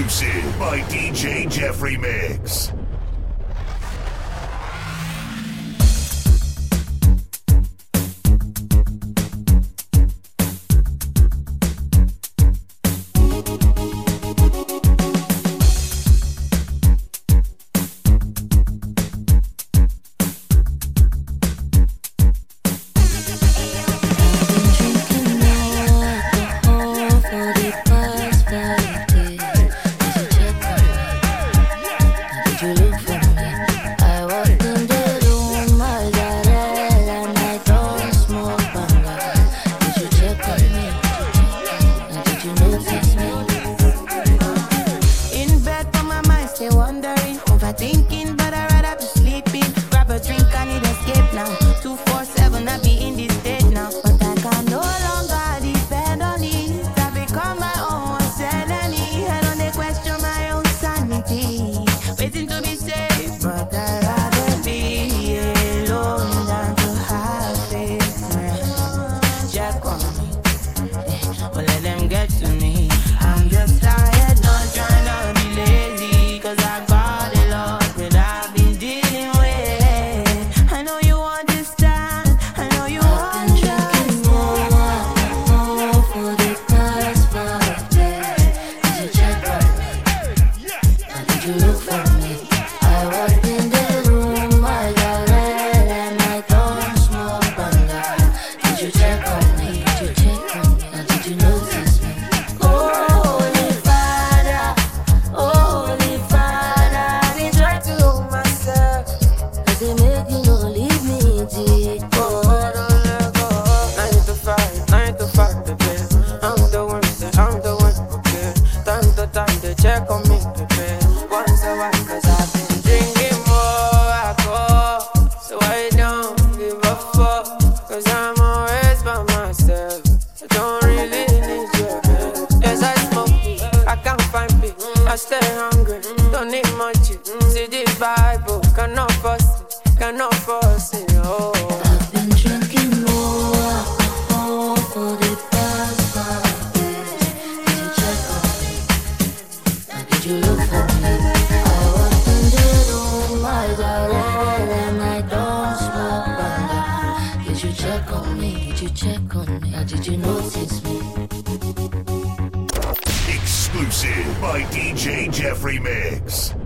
exclusive by DJ Jeffrymix. wanna be in this state now, but I can no longer depend on it. I become my own worst. I don't question my own sanity. Waiting to be safe, but I rather be alone than to have it. Jack on me, well let them get to me. Cause I'm always by myself. I don't really need you. help. As I smoke, I can't find peace. I stay hungry, don't need much. See the Bible, cannot force it, cannot force it. Oh. I've been drinking more alcohol for the past five. Did you check on me? Did you look for me? you check on me? How did you notice me? Exclusive by DJ Jeffrymix.